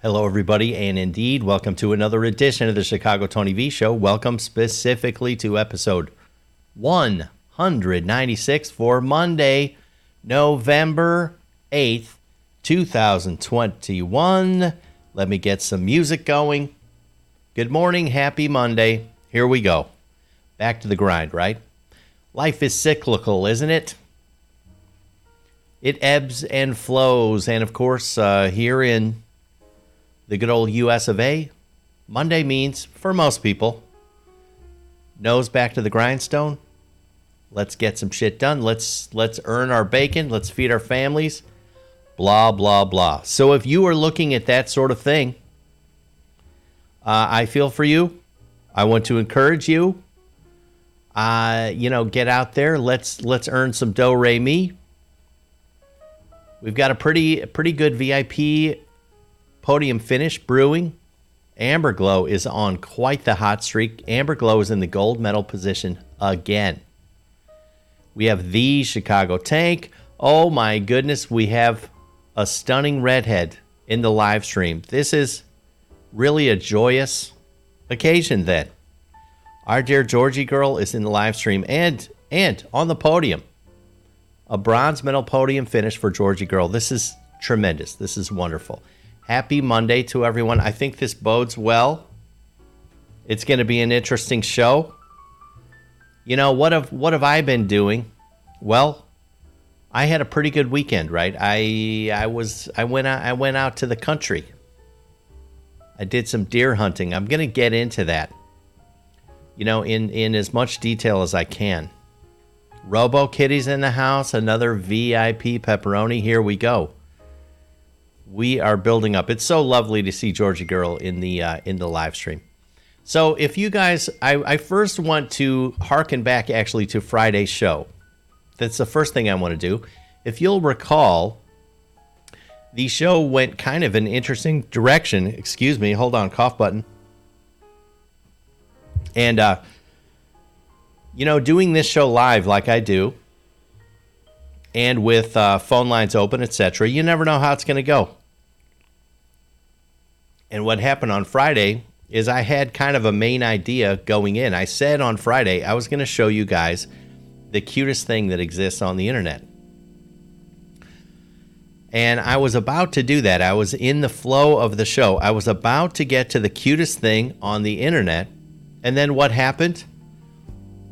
Hello, everybody, and indeed, welcome to another edition of the Chicago Tony V Show. Welcome specifically to episode 196 for Monday, November 8th, 2021. Let me get some music going. Good morning, happy Monday. Here we go. Back to the grind, right? Life is cyclical, isn't it? It ebbs and flows. And of course, uh, here in the good old US of A, Monday means, for most people, nose back to the grindstone. Let's get some shit done. Let's let's earn our bacon. Let's feed our families. Blah blah blah. So if you are looking at that sort of thing, uh, I feel for you. I want to encourage you. Uh, you know, get out there. Let's let's earn some dough, Ray me. We've got a pretty pretty good VIP Podium finish brewing. Amber Glow is on quite the hot streak. Amber Glow is in the gold medal position again. We have the Chicago Tank. Oh my goodness, we have a stunning redhead in the live stream. This is really a joyous occasion then. Our dear Georgie girl is in the live stream and and on the podium. A bronze medal podium finish for Georgie girl. This is tremendous. This is wonderful. Happy Monday to everyone. I think this bodes well. It's going to be an interesting show. You know, what have what have I been doing? Well, I had a pretty good weekend, right? I I was I went out I went out to the country. I did some deer hunting. I'm going to get into that. You know, in in as much detail as I can. Robo Kitty's in the house, another VIP pepperoni. Here we go we are building up. It's so lovely to see Georgie Girl in the uh, in the live stream. So if you guys, I, I first want to harken back actually to Friday's show. That's the first thing I want to do. If you'll recall, the show went kind of an interesting direction. Excuse me, hold on, cough button. And uh, you know, doing this show live like I do, and with uh, phone lines open, etc., you never know how it's going to go. And what happened on Friday is I had kind of a main idea going in. I said on Friday I was going to show you guys the cutest thing that exists on the internet. And I was about to do that. I was in the flow of the show. I was about to get to the cutest thing on the internet. And then what happened?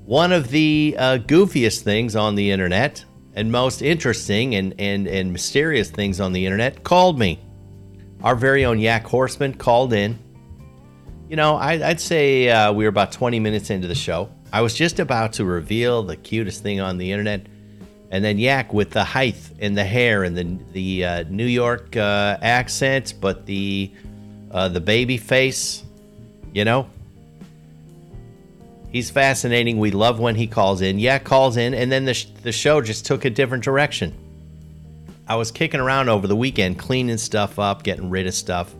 One of the uh, goofiest things on the internet and most interesting and, and, and mysterious things on the internet called me our very own Yak Horseman called in. You know, I, would say uh, we were about 20 minutes into the show. I was just about to reveal the cutest thing on the internet, and then Yak with the height and the hair and the the uh, New York uh, accent, but the uh, the baby face, you know. He's fascinating. We love when he calls in. Yak calls in, and then the sh- the show just took a different direction. I was kicking around over the weekend, cleaning stuff up, getting rid of stuff.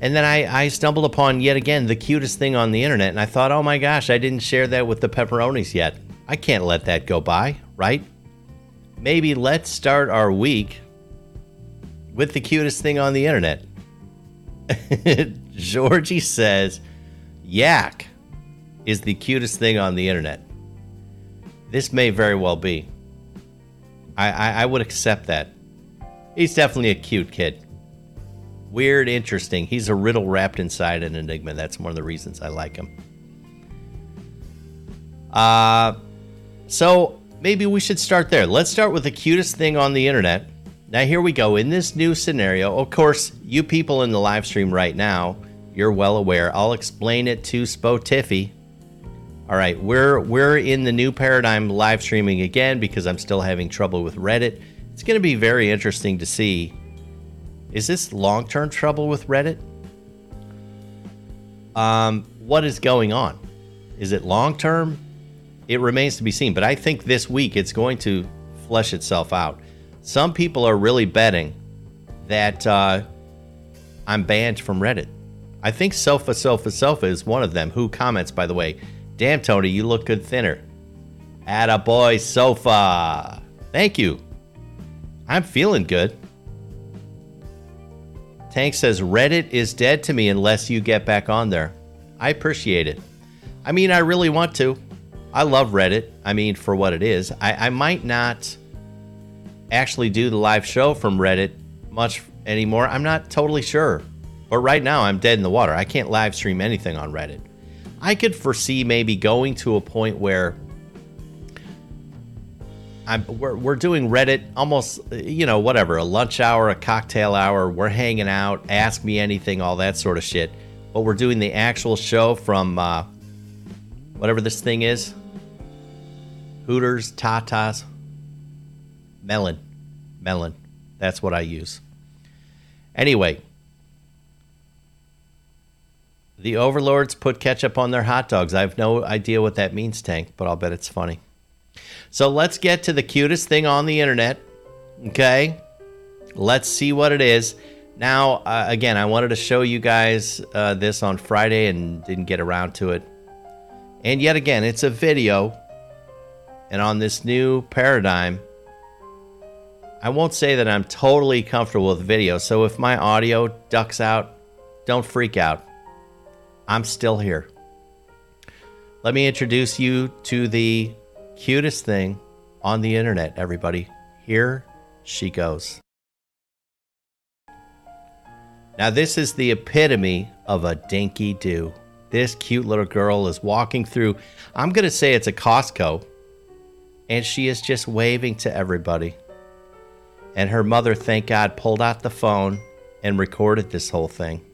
And then I, I stumbled upon yet again the cutest thing on the internet, and I thought, oh my gosh, I didn't share that with the pepperonis yet. I can't let that go by, right? Maybe let's start our week with the cutest thing on the internet. Georgie says, Yak is the cutest thing on the internet. This may very well be. I, I, I would accept that. He's definitely a cute kid. Weird, interesting. He's a riddle wrapped inside an enigma. That's one of the reasons I like him. Uh, so maybe we should start there. Let's start with the cutest thing on the internet. Now, here we go. In this new scenario, of course, you people in the live stream right now, you're well aware. I'll explain it to Spotify all right, we're we're in the new paradigm live streaming again because I'm still having trouble with Reddit. It's going to be very interesting to see. Is this long-term trouble with Reddit? Um, what is going on? Is it long-term? It remains to be seen, but I think this week it's going to flesh itself out. Some people are really betting that uh, I'm banned from Reddit. I think Sofa Sofa Sofa is one of them who comments, by the way, Damn, Tony, you look good thinner. Atta boy sofa. Thank you. I'm feeling good. Tank says Reddit is dead to me unless you get back on there. I appreciate it. I mean, I really want to. I love Reddit. I mean, for what it is. I, I might not actually do the live show from Reddit much anymore. I'm not totally sure. But right now, I'm dead in the water. I can't live stream anything on Reddit. I could foresee maybe going to a point where I'm, we're, we're doing Reddit almost, you know, whatever, a lunch hour, a cocktail hour. We're hanging out, ask me anything, all that sort of shit. But we're doing the actual show from uh, whatever this thing is Hooters, Tatas, Melon. Melon. That's what I use. Anyway, the overlords put ketchup on their hot dogs. I have no idea what that means, Tank, but I'll bet it's funny. So let's get to the cutest thing on the internet. Okay. Let's see what it is. Now, uh, again, I wanted to show you guys uh, this on Friday and didn't get around to it. And yet again, it's a video. And on this new paradigm, I won't say that I'm totally comfortable with video. So if my audio ducks out, don't freak out. I'm still here. Let me introduce you to the cutest thing on the internet, everybody. Here she goes. Now, this is the epitome of a dinky do. This cute little girl is walking through, I'm going to say it's a Costco, and she is just waving to everybody. And her mother, thank God, pulled out the phone and recorded this whole thing.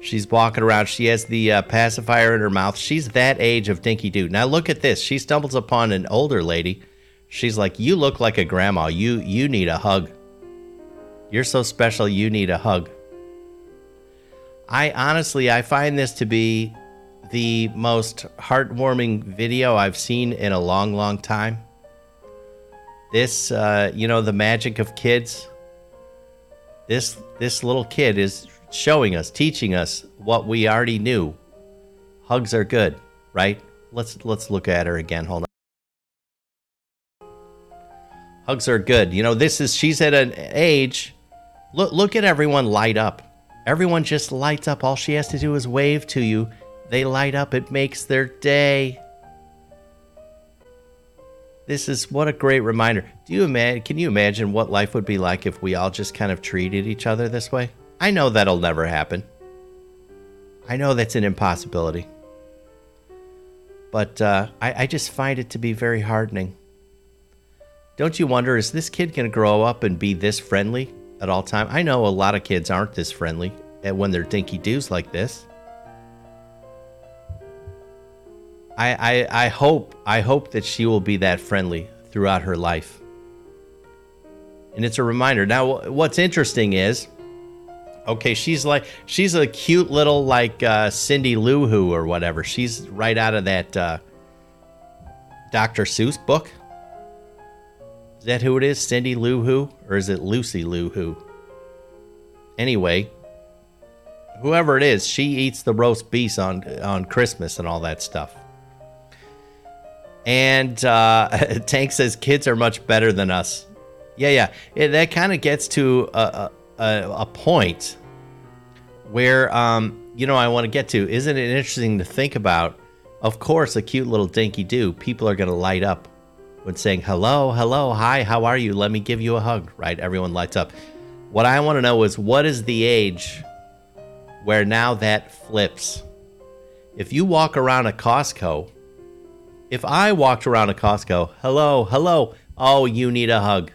She's walking around. She has the uh, pacifier in her mouth. She's that age of Dinky Doo. Now look at this. She stumbles upon an older lady. She's like, "You look like a grandma. You you need a hug. You're so special. You need a hug." I honestly, I find this to be the most heartwarming video I've seen in a long, long time. This, uh, you know, the magic of kids. This this little kid is showing us, teaching us what we already knew. Hugs are good, right? Let's let's look at her again. Hold on. Hugs are good. You know, this is she's at an age. Look look at everyone light up. Everyone just lights up. All she has to do is wave to you. They light up. It makes their day. This is what a great reminder. Do you imagine can you imagine what life would be like if we all just kind of treated each other this way? I know that'll never happen. I know that's an impossibility. But uh, I, I just find it to be very hardening. Don't you wonder, is this kid going to grow up and be this friendly at all time? I know a lot of kids aren't this friendly when they're dinky doos like this. I, I, I hope I hope that she will be that friendly throughout her life. And it's a reminder. Now, what's interesting is Okay, she's like she's a cute little like uh, Cindy Lou Who or whatever. She's right out of that uh, Dr. Seuss book. Is that who it is? Cindy Lou Who or is it Lucy Lou Who? Anyway, whoever it is, she eats the roast beef on on Christmas and all that stuff. And uh, Tank says kids are much better than us. Yeah, yeah. That kind of gets to a, a, a point where um, you know I want to get to. Isn't it interesting to think about? Of course, a cute little dinky do. People are going to light up when saying hello, hello, hi, how are you? Let me give you a hug. Right? Everyone lights up. What I want to know is what is the age where now that flips? If you walk around a Costco, if I walked around a Costco, hello, hello, oh, you need a hug.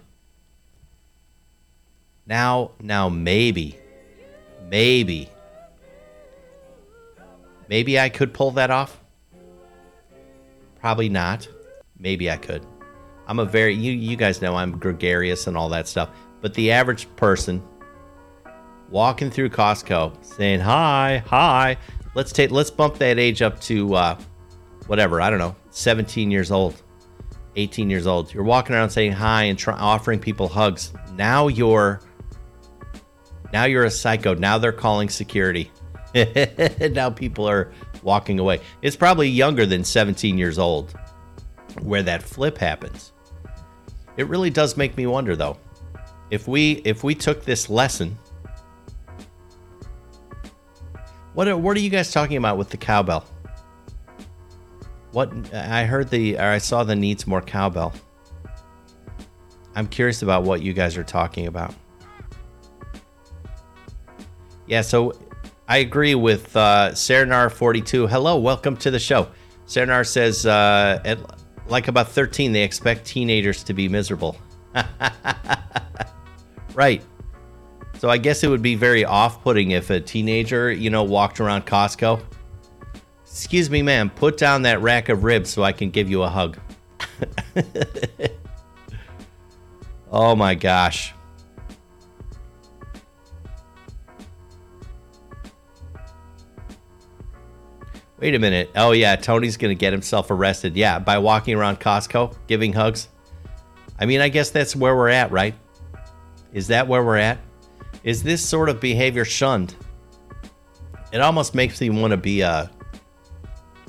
Now, now maybe, maybe, maybe I could pull that off. Probably not. Maybe I could. I'm a very you you guys know I'm gregarious and all that stuff. But the average person walking through Costco saying hi, hi, let's take let's bump that age up to uh, whatever I don't know, 17 years old, 18 years old. You're walking around saying hi and try, offering people hugs. Now you're now you're a psycho. Now they're calling security. now people are walking away. It's probably younger than 17 years old where that flip happens. It really does make me wonder though. If we if we took this lesson What are, what are you guys talking about with the cowbell? What I heard the or I saw the needs more cowbell. I'm curious about what you guys are talking about. Yeah, so I agree with uh, Serenar42. Hello, welcome to the show. Serenar says, uh, at like about 13, they expect teenagers to be miserable. right. So I guess it would be very off-putting if a teenager, you know, walked around Costco. Excuse me, ma'am, put down that rack of ribs so I can give you a hug. oh my gosh. Wait a minute. Oh yeah, Tony's gonna get himself arrested. Yeah, by walking around Costco giving hugs. I mean, I guess that's where we're at, right? Is that where we're at? Is this sort of behavior shunned? It almost makes me want to be a uh,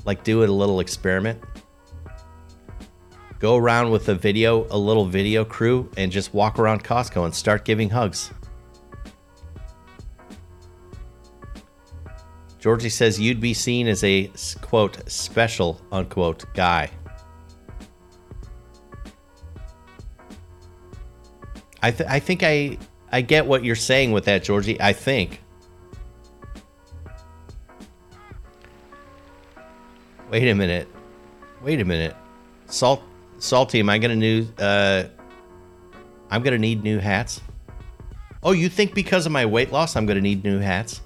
like do a little experiment. Go around with a video, a little video crew, and just walk around Costco and start giving hugs. Georgie says you'd be seen as a quote special unquote guy. I th- I think I I get what you're saying with that, Georgie. I think. Wait a minute. Wait a minute. Salt salty. Am I gonna new? Uh, I'm gonna need new hats. Oh, you think because of my weight loss, I'm gonna need new hats?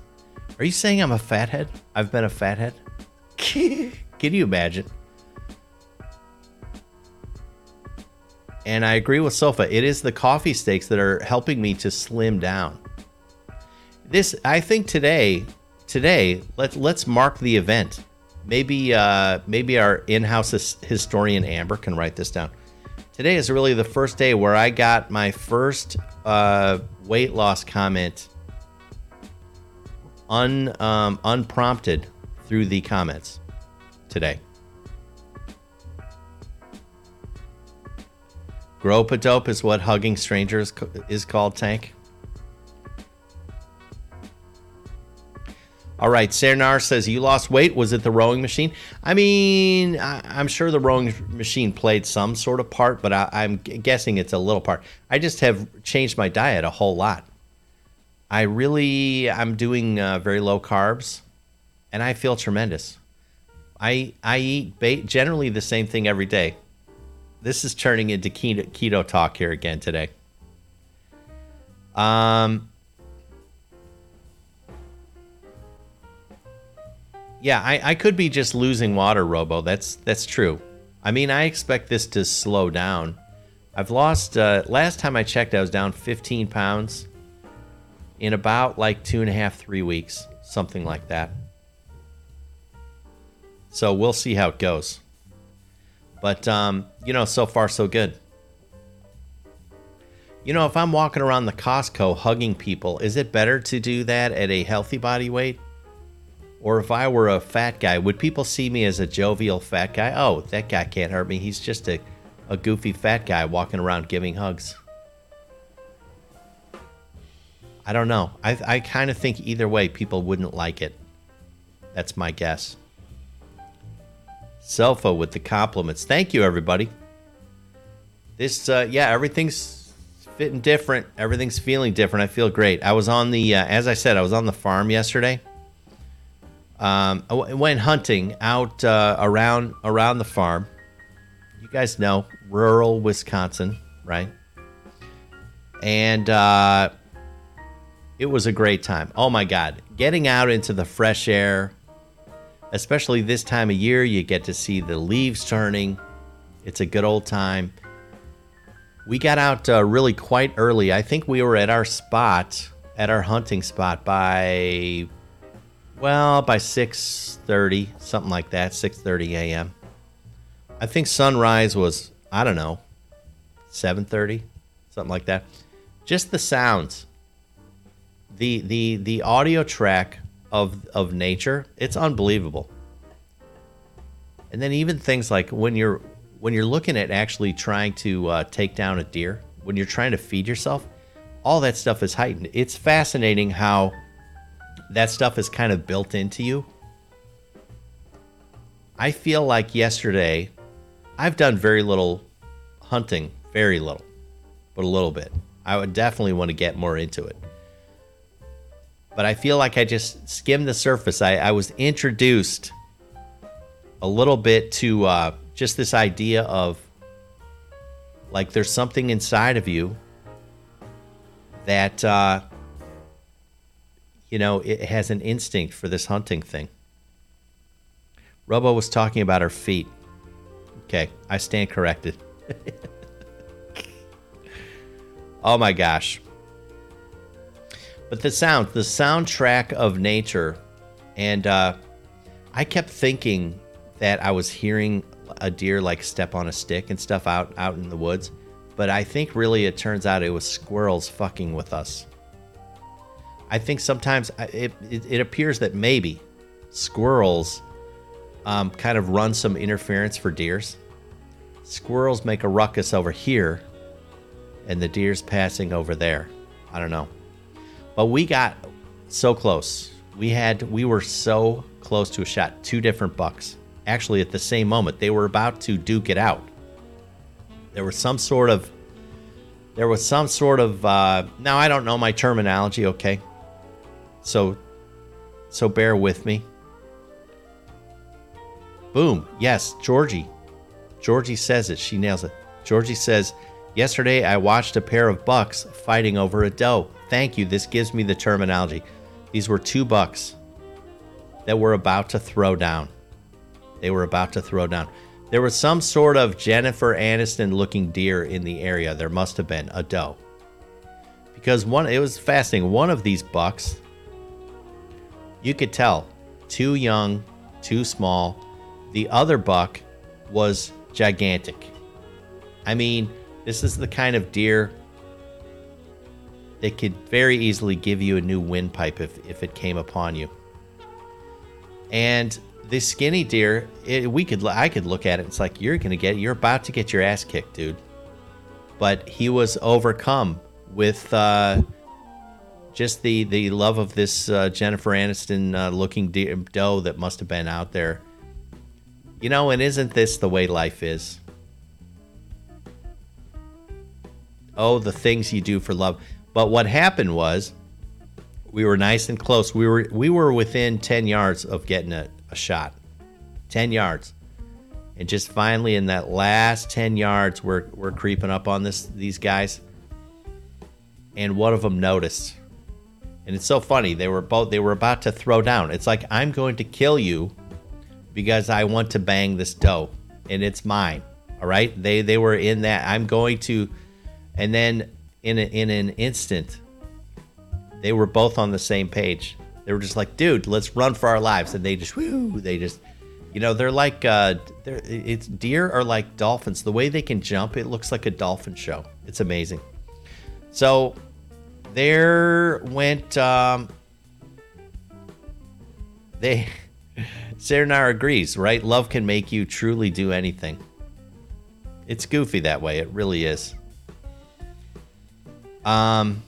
Are you saying I'm a fathead? I've been a fathead? Can you imagine? And I agree with Sofa. It is the coffee steaks that are helping me to slim down. This, I think today, today, let's let's mark the event. Maybe, uh, maybe our in-house historian Amber can write this down. Today is really the first day where I got my first uh, weight loss comment un, um, unprompted through the comments today. Grope a dope is what hugging strangers is called, Tank. All right, Serenar says you lost weight. Was it the rowing machine? I mean, I, am sure the rowing machine played some sort of part, but I, I'm guessing it's a little part. I just have changed my diet a whole lot. I really I'm doing uh, very low carbs, and I feel tremendous. I I eat ba- generally the same thing every day. This is turning into keto, keto talk here again today. Um. Yeah, I, I could be just losing water, Robo. That's that's true. I mean, I expect this to slow down. I've lost. Uh, last time I checked, I was down 15 pounds in about like two and a half, three weeks, something like that. So we'll see how it goes. But, um, you know, so far, so good. You know, if I'm walking around the Costco hugging people, is it better to do that at a healthy body weight? Or if I were a fat guy, would people see me as a jovial fat guy? Oh, that guy can't hurt me. He's just a, a goofy fat guy walking around giving hugs. I don't know. I, I kind of think either way, people wouldn't like it. That's my guess. Sofa with the compliments. Thank you, everybody. This, uh, yeah, everything's fitting different. Everything's feeling different. I feel great. I was on the, uh, as I said, I was on the farm yesterday. Um, I w- went hunting out uh, around around the farm. You guys know rural Wisconsin, right? And uh, it was a great time. Oh my God. Getting out into the fresh air, especially this time of year, you get to see the leaves turning. It's a good old time. We got out uh, really quite early. I think we were at our spot, at our hunting spot by well, by 6:30, something like that, 6:30 a.m. I think sunrise was, I don't know, 7:30, something like that. Just the sounds the the the audio track of of nature it's unbelievable and then even things like when you're when you're looking at actually trying to uh, take down a deer when you're trying to feed yourself all that stuff is heightened it's fascinating how that stuff is kind of built into you. I feel like yesterday, I've done very little hunting, very little, but a little bit. I would definitely want to get more into it. But I feel like I just skimmed the surface. I, I was introduced a little bit to uh, just this idea of like there's something inside of you that uh, you know it has an instinct for this hunting thing. Robo was talking about her feet. Okay, I stand corrected. oh my gosh. But the sound, the soundtrack of nature, and uh, I kept thinking that I was hearing a deer like step on a stick and stuff out out in the woods, but I think really it turns out it was squirrels fucking with us. I think sometimes it, it, it appears that maybe squirrels um, kind of run some interference for deers. Squirrels make a ruckus over here, and the deer's passing over there. I don't know. But we got so close. We had we were so close to a shot. Two different bucks. Actually at the same moment. They were about to duke it out. There was some sort of there was some sort of uh now I don't know my terminology, okay? So so bear with me. Boom. Yes, Georgie. Georgie says it. She nails it. Georgie says, Yesterday I watched a pair of bucks fighting over a doe. Thank you. This gives me the terminology. These were two bucks that were about to throw down. They were about to throw down. There was some sort of Jennifer Aniston looking deer in the area. There must have been a doe. Because one it was fascinating. One of these bucks, you could tell, too young, too small. The other buck was gigantic. I mean, this is the kind of deer that could very easily give you a new windpipe if, if it came upon you. And this skinny deer, it, we could I could look at it. It's like you're gonna get you're about to get your ass kicked, dude. But he was overcome with uh, just the the love of this uh, Jennifer Aniston uh, looking deer, doe that must have been out there. You know, and isn't this the way life is? Oh, the things you do for love. But what happened was we were nice and close. We were we were within 10 yards of getting a, a shot. 10 yards. And just finally in that last 10 yards we're we're creeping up on this these guys. And one of them noticed. And it's so funny. They were both they were about to throw down. It's like I'm going to kill you because I want to bang this doe and it's mine. All right? They they were in that I'm going to and then in a, in an instant, they were both on the same page. They were just like, "Dude, let's run for our lives!" And they just, whoo, they just, you know, they're like, uh, they're, it's deer are like dolphins. The way they can jump, it looks like a dolphin show. It's amazing. So there went. Um, they, Serenar agrees, right? Love can make you truly do anything. It's goofy that way. It really is. Um,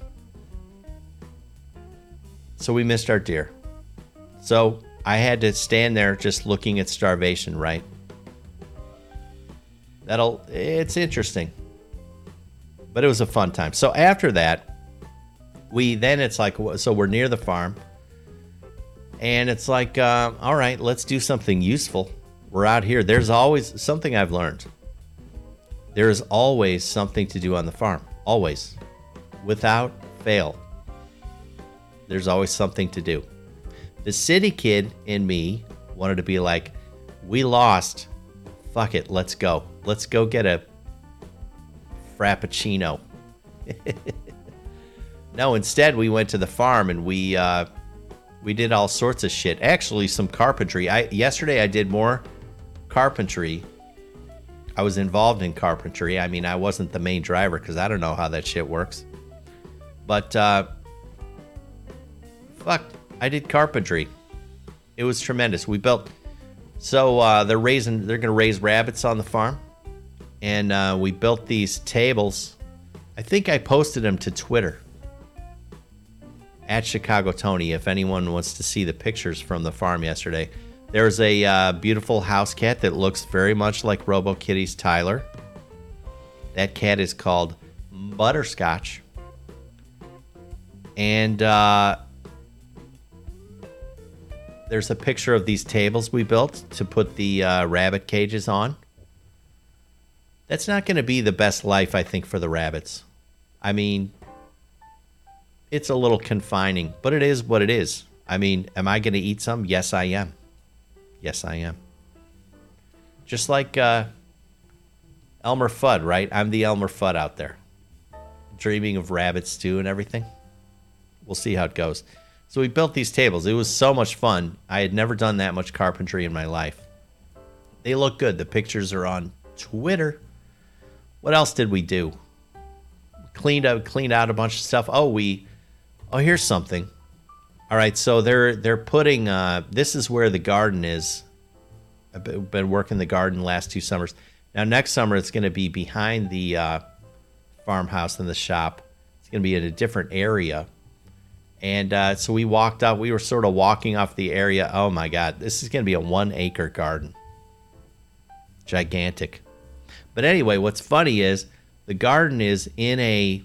so we missed our deer. So I had to stand there just looking at starvation, right? That'll, it's interesting. But it was a fun time. So after that, we then it's like, so we're near the farm. And it's like, uh, all right, let's do something useful. We're out here. There's always something I've learned. There is always something to do on the farm. Always without fail. There's always something to do. The city kid in me wanted to be like, we lost. Fuck it, let's go. Let's go get a frappuccino. no, instead we went to the farm and we uh, we did all sorts of shit. Actually, some carpentry. I yesterday I did more carpentry. I was involved in carpentry. I mean, I wasn't the main driver because I don't know how that shit works. But uh, fuck, I did carpentry. It was tremendous. We built. So uh, they're raising. They're gonna raise rabbits on the farm, and uh, we built these tables. I think I posted them to Twitter. at Chicago Tony if anyone wants to see the pictures from the farm yesterday. There's a uh, beautiful house cat that looks very much like Robo Kitty's Tyler. That cat is called Butterscotch. And uh, there's a picture of these tables we built to put the uh, rabbit cages on. That's not going to be the best life, I think, for the rabbits. I mean, it's a little confining, but it is what it is. I mean, am I going to eat some? Yes, I am. Yes, I am. Just like uh, Elmer Fudd, right? I'm the Elmer Fudd out there, dreaming of rabbit stew and everything. We'll see how it goes. So we built these tables. It was so much fun. I had never done that much carpentry in my life. They look good. The pictures are on Twitter. What else did we do? Cleaned up, cleaned out a bunch of stuff. Oh, we. Oh, here's something. All right, so they're they're putting. Uh, this is where the garden is. I've been working the garden the last two summers. Now next summer it's going to be behind the uh, farmhouse and the shop. It's going to be in a different area and uh, so we walked up. We were sort of walking off the area. Oh my God, this is going to be a one acre garden. Gigantic. But anyway, what's funny is the garden is in a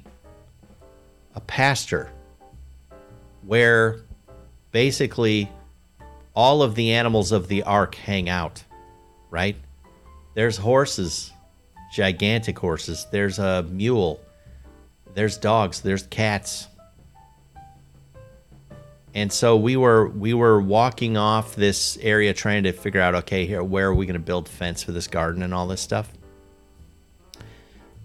a pasture where basically all of the animals of the ark hang out, right? There's horses, gigantic horses. There's a mule. There's dogs. There's cats and so we were we were walking off this area trying to figure out okay here where are we going to build fence for this garden and all this stuff?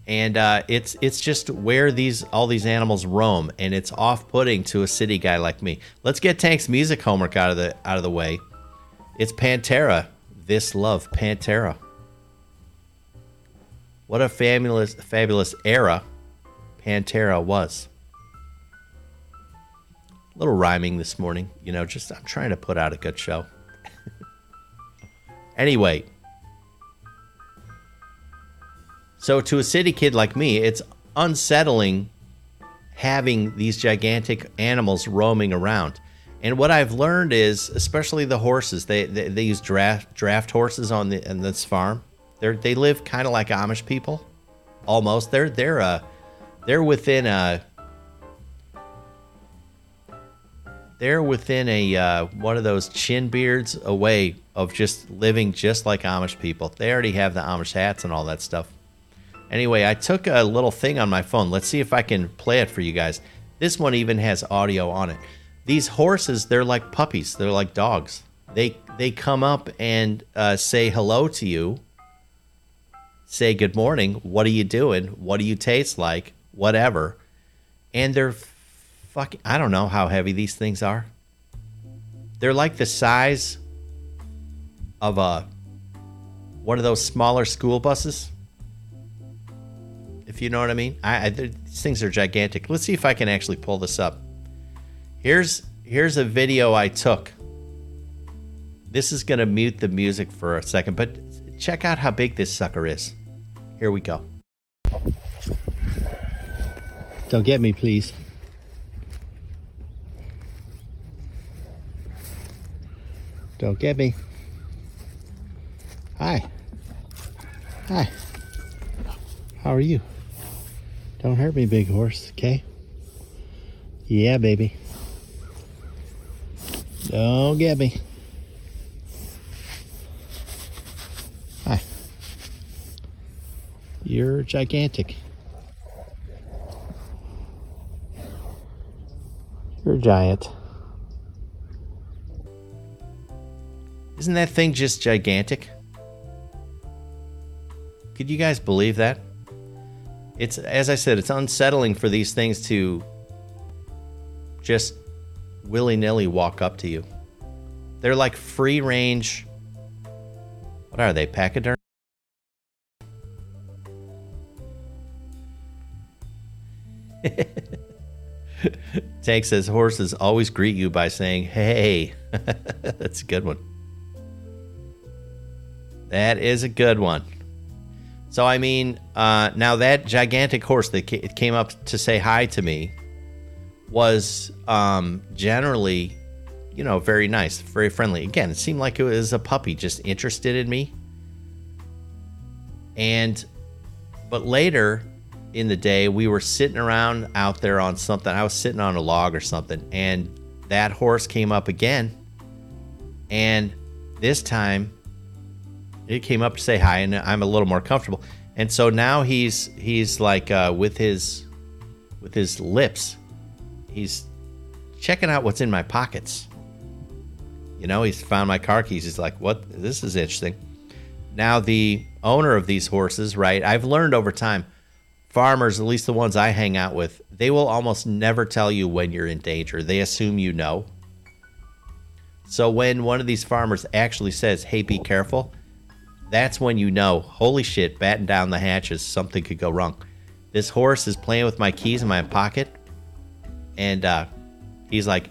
And uh, it's it's just where these all these animals roam and it's off-putting to a city guy like me. Let's get tank's music homework out of the out of the way. It's pantera this love pantera. What a fabulous fabulous era pantera was little rhyming this morning, you know, just I'm trying to put out a good show. anyway, so to a city kid like me, it's unsettling having these gigantic animals roaming around. And what I've learned is, especially the horses, they they, they use draft draft horses on the on this farm. They they live kind of like Amish people, almost. They're they're a they're within a they're within a uh, one of those chin beards away of just living just like Amish people. They already have the Amish hats and all that stuff. Anyway, I took a little thing on my phone. Let's see if I can play it for you guys. This one even has audio on it. These horses, they're like puppies. They're like dogs. They they come up and uh, say hello to you. Say good morning. What are you doing? What do you taste like? Whatever. And they're fuck I don't know how heavy these things are. They're like the size of a one of those smaller school buses. If you know what I mean. I, I these things are gigantic. Let's see if I can actually pull this up. Here's here's a video I took. This is going to mute the music for a second, but check out how big this sucker is. Here we go. Don't get me, please. Don't get me. Hi. Hi. How are you? Don't hurt me, big horse, okay? Yeah, baby. Don't get me. Hi. You're gigantic. You're a giant. Isn't that thing just gigantic? Could you guys believe that? It's as I said, it's unsettling for these things to just willy-nilly walk up to you. They're like free range What are they? Pachyderm? Tank says horses always greet you by saying, "Hey." That's a good one. That is a good one. So I mean, uh, now that gigantic horse that came up to say hi to me was um, generally, you know, very nice, very friendly. Again, it seemed like it was a puppy just interested in me. And, but later in the day, we were sitting around out there on something. I was sitting on a log or something, and that horse came up again. And this time, it came up to say hi, and I'm a little more comfortable. And so now he's he's like uh, with his with his lips, he's checking out what's in my pockets. You know, he's found my car keys. He's like, "What? This is interesting." Now the owner of these horses, right? I've learned over time, farmers, at least the ones I hang out with, they will almost never tell you when you're in danger. They assume you know. So when one of these farmers actually says, "Hey, be careful," that's when you know, holy shit, batten down the hatches, something could go wrong. This horse is playing with my keys in my pocket, and uh, he's like,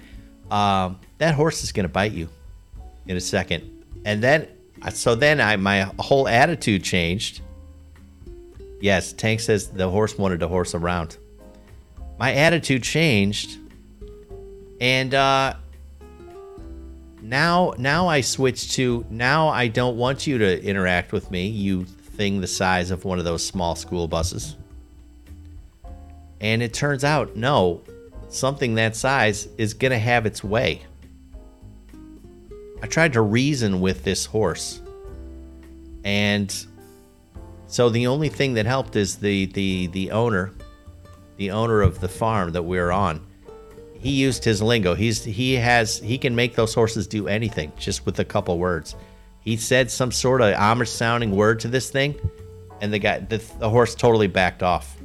um, that horse is to bite you in a second. And then, so then I, my whole attitude changed. Yes, Tank says the horse wanted to horse around. My attitude changed, and uh, now now I switch to now I don't want you to interact with me, you thing the size of one of those small school buses. And it turns out, no, something that size is going to have its way. I tried to reason with this horse. And so the only thing that helped is the the the owner, the owner of the farm that we're on he used his lingo. He's he has he can make those horses do anything just with a couple words. He said some sort of Amish sounding word to this thing, and the guy the, the horse totally backed off.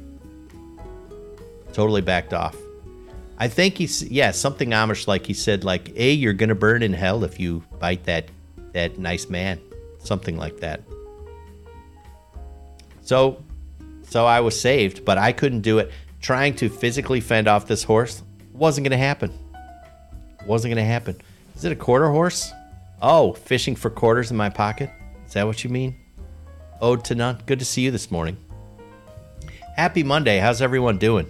Totally backed off. I think he's yeah something Amish like he said like hey you're gonna burn in hell if you bite that that nice man something like that. So so I was saved, but I couldn't do it. Trying to physically fend off this horse, wasn't going to happen. Wasn't going to happen. Is it a quarter horse? Oh, fishing for quarters in my pocket? Is that what you mean? Ode to none. Good to see you this morning. Happy Monday. How's everyone doing?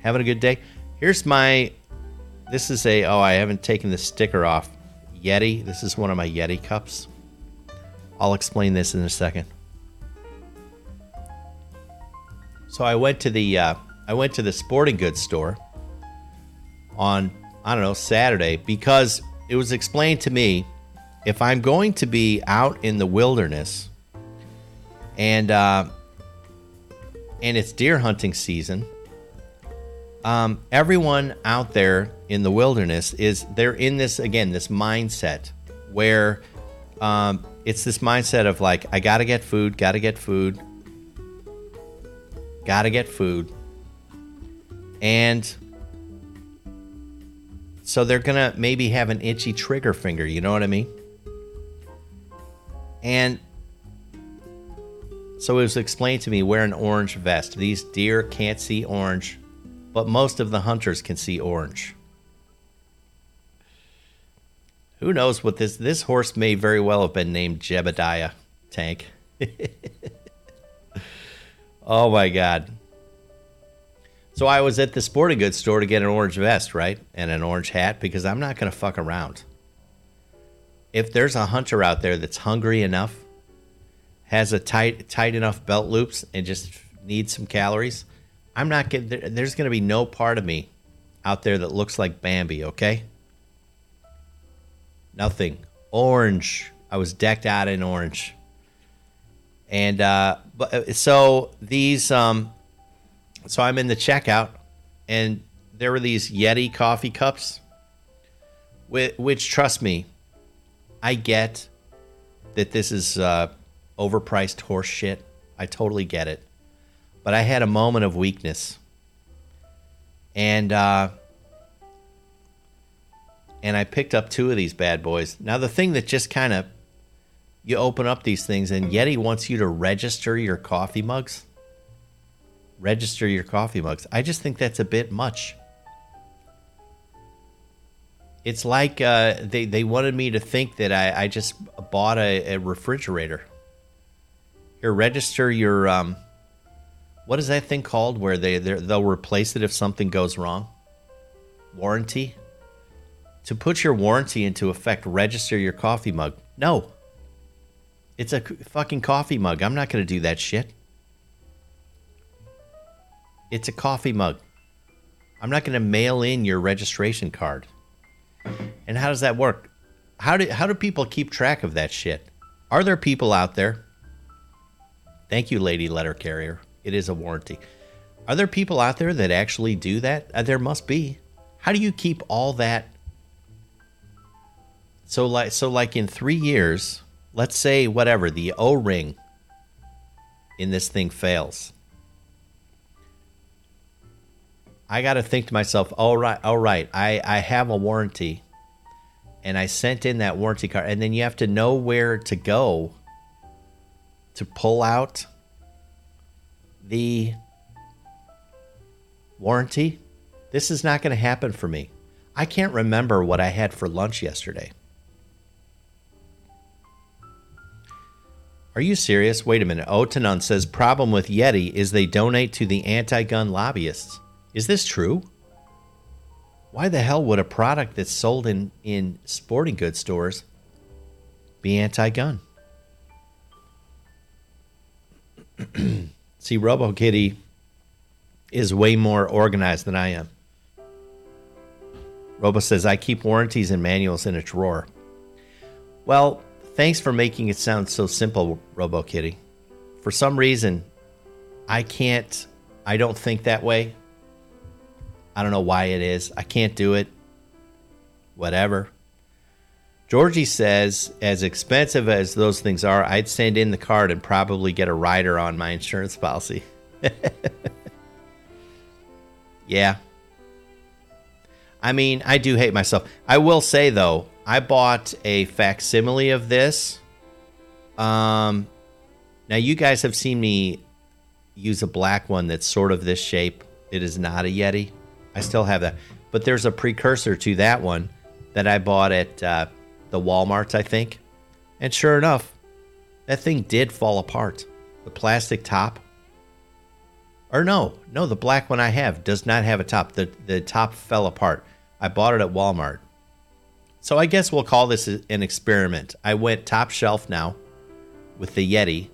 Having a good day? Here's my. This is a. Oh, I haven't taken the sticker off. Yeti. This is one of my Yeti cups. I'll explain this in a second. So I went to the uh, I went to the sporting goods store on, I don't know, Saturday because it was explained to me if I'm going to be out in the wilderness and, uh, and it's deer hunting season, um, everyone out there in the wilderness is they're in this again this mindset where um, it's this mindset of like I gotta get food, gotta get food, gotta get food, and so they're going to maybe have an itchy trigger finger, you know what I mean? And so it was explained to me wear an orange vest. These deer can't see orange, but most of the hunters can see orange. Who knows what this this horse may very well have been named Jebediah Tank. oh my god. So I was at the sporting goods store to get an orange vest, right? And an orange hat because I'm not going to fuck around. If there's a hunter out there that's hungry enough, has a tight tight enough belt loops and just needs some calories, I'm not getting there's going to be no part of me out there that looks like Bambi, okay? Nothing. Orange. I was decked out in orange. And uh but uh, so these um so I'm in the checkout, and there were these Yeti coffee cups, which, which trust me, I get that this is uh, overpriced horse shit. I totally get it. But I had a moment of weakness. And uh, and I picked up two of these bad boys. Now the thing that just kind of you open up these things and Yeti wants you to register your coffee mugs register your coffee mugs. I just think that's a bit much. It's like uh, they, they wanted me to think that I, I just bought a, a refrigerator. Here, register your. Um, what is that thing called where they they'll replace it if something goes wrong? Warranty. To put your warranty into effect, register your coffee mug. No. It's a fucking coffee mug. I'm not going to do that shit. It's a coffee mug. I'm not going to mail in your registration card. And how does that work? How do how do people keep track of that shit? Are there people out there? Thank you, lady letter carrier. It is a warranty. Are there people out there that actually do that? Uh, there must be. How do you keep all that? So like so like in 3 years, let's say whatever, the O-ring in this thing fails. I got to think to myself, "All right, all right. I I have a warranty." And I sent in that warranty card and then you have to know where to go to pull out the warranty. This is not going to happen for me. I can't remember what I had for lunch yesterday. Are you serious? Wait a minute. Ode to None says problem with Yeti is they donate to the anti-gun lobbyists. Is this true? Why the hell would a product that's sold in, in sporting goods stores be anti-gun? See, RoboKitty is way more organized than I am. Robo says, I keep warranties and manuals in a drawer. Well, thanks for making it sound so simple, RoboKitty. For some reason, I can't, I don't think that way. I don't know why it is. I can't do it. Whatever. Georgie says, as expensive as those things are, I'd send in the card and probably get a rider on my insurance policy. yeah. I mean, I do hate myself. I will say though, I bought a facsimile of this. Um, now you guys have seen me use a black one that's sort of this shape. It is not a Yeti. I still have that, but there's a precursor to that one that I bought at uh, the Walmarts, I think. And sure enough, that thing did fall apart. The plastic top. Or no, no, the black one I have does not have a top. The the top fell apart. I bought it at Walmart. So I guess we'll call this an experiment. I went top shelf now with the Yeti.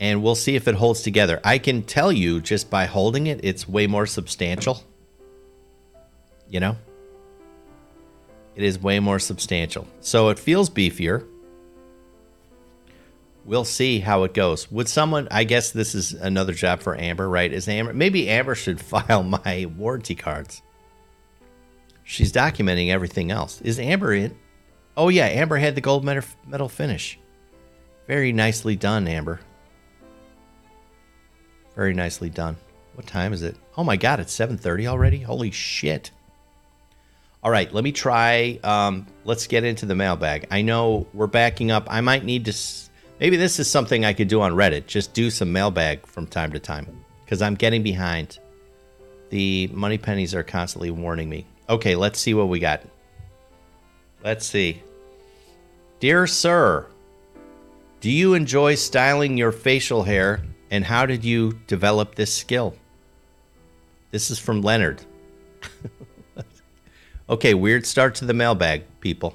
And we'll see if it holds together. I can tell you just by holding it, it's way more substantial. You know? It is way more substantial. So it feels beefier. We'll see how it goes. Would someone, I guess this is another job for Amber, right? Is Amber, maybe Amber should file my warranty cards. She's documenting everything else. Is Amber in? Oh, yeah, Amber had the gold medal finish. Very nicely done, Amber. Very nicely done. What time is it? Oh my god, it's 7:30 already. Holy shit. All right, let me try. Um, let's get into the mailbag. I know we're backing up. I might need to. Maybe this is something I could do on Reddit. Just do some mailbag from time to time because I'm getting behind. The money pennies are constantly warning me. Okay, let's see what we got. Let's see. Dear Sir, do you enjoy styling your facial hair and how did you develop this skill? This is from Leonard. Okay, weird start to the mailbag, people.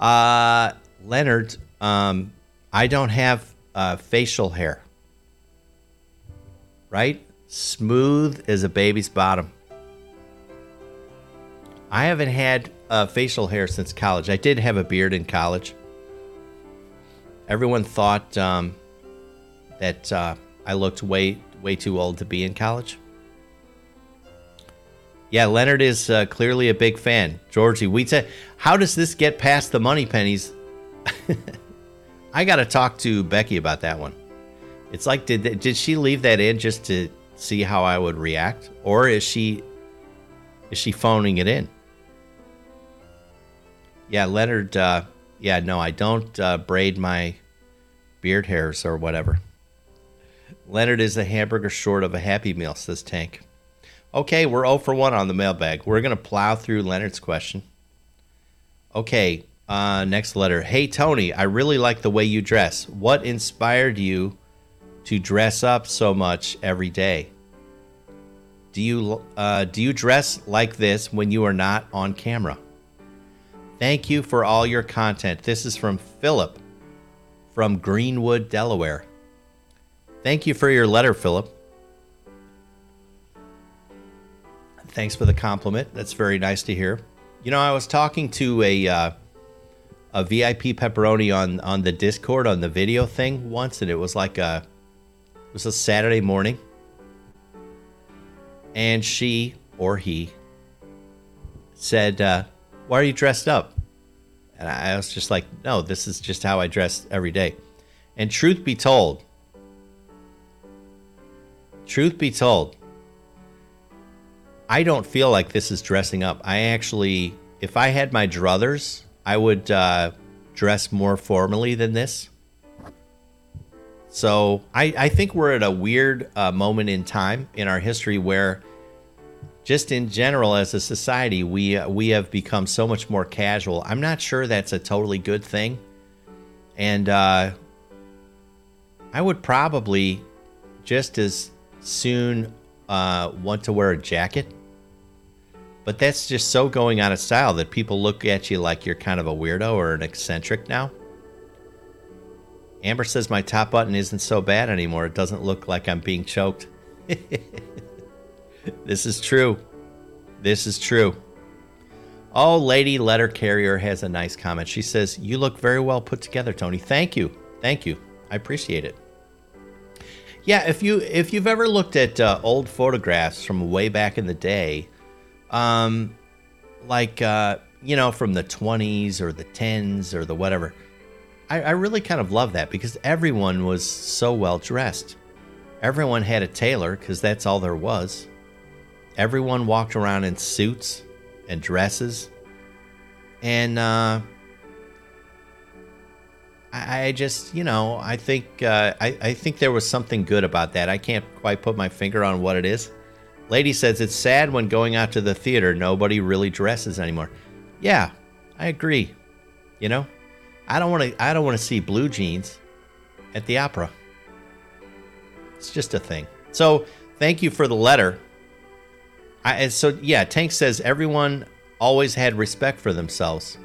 Uh, Leonard, um, I don't have uh, facial hair. Right? Smooth as a baby's bottom. I haven't had uh, facial hair since college. I did have a beard in college. Everyone thought um, that uh, I looked way way too old to be in college. Yeah, Leonard is uh, clearly a big fan. Georgie, we said, how does this get past the money pennies? I got to talk to Becky about that one. It's like, did did she leave that in just to see how I would react, or is she is she phoning it in? Yeah, Leonard. Uh, yeah, no, I don't uh, braid my beard hairs or whatever. Leonard is a hamburger short of a Happy Meal, says Tank. Okay, we're 0 for 1 on the mailbag. We're going to plow through Leonard's question. Okay, uh, next letter. Hey, Tony, I really like the way you dress. What inspired you to dress up so much every day. Do you uh, do you dress like this when you are not on camera? Thank you for all your content. This is from Philip from Greenwood, Delaware. Thank you for your letter, Philip. Thanks for the compliment. That's very nice to hear. You know, I was talking to a uh, a VIP pepperoni on on the Discord on the video thing once, and it was like a it was a Saturday morning, and she or he said, uh, "Why are you dressed up?" And I was just like, "No, this is just how I dress every day." And truth be told, truth be told, I don't feel like this is dressing up. I actually, if I had my druthers, I would uh, dress more formally than this. So I, I think we're at a weird uh, moment in time in our history where, just in general, as a society, we uh, we have become so much more casual. I'm not sure that's a totally good thing, and uh, I would probably just as soon uh, want to wear a jacket but that's just so going out of style that people look at you like you're kind of a weirdo or an eccentric now. Amber says my top button isn't so bad anymore. It doesn't look like I'm being choked. this is true. This is true. Oh, Lady Letter Carrier has a nice comment. She says, You look very well put together, Tony. Thank you. Thank you. I appreciate it. Yeah, if you if you've ever looked at uh, old photographs from way back in the day, um, like uh, you know, from the 20s or the 10s or the whatever. I, I really kind of love that because everyone was so well dressed. Everyone had a tailor because that's all there was. Everyone walked around in suits and dresses. And uh, I, just, you know, I think uh, I, I think there was something good about that. I can't quite put my finger on what it is. Lady says it's sad when going out to the theater, nobody really dresses anymore. Yeah, I agree. You know, I don't want to. I don't want to see blue jeans at the opera. It's just a thing. So thank you for the letter. I, so yeah, Tank says everyone always had respect for themselves.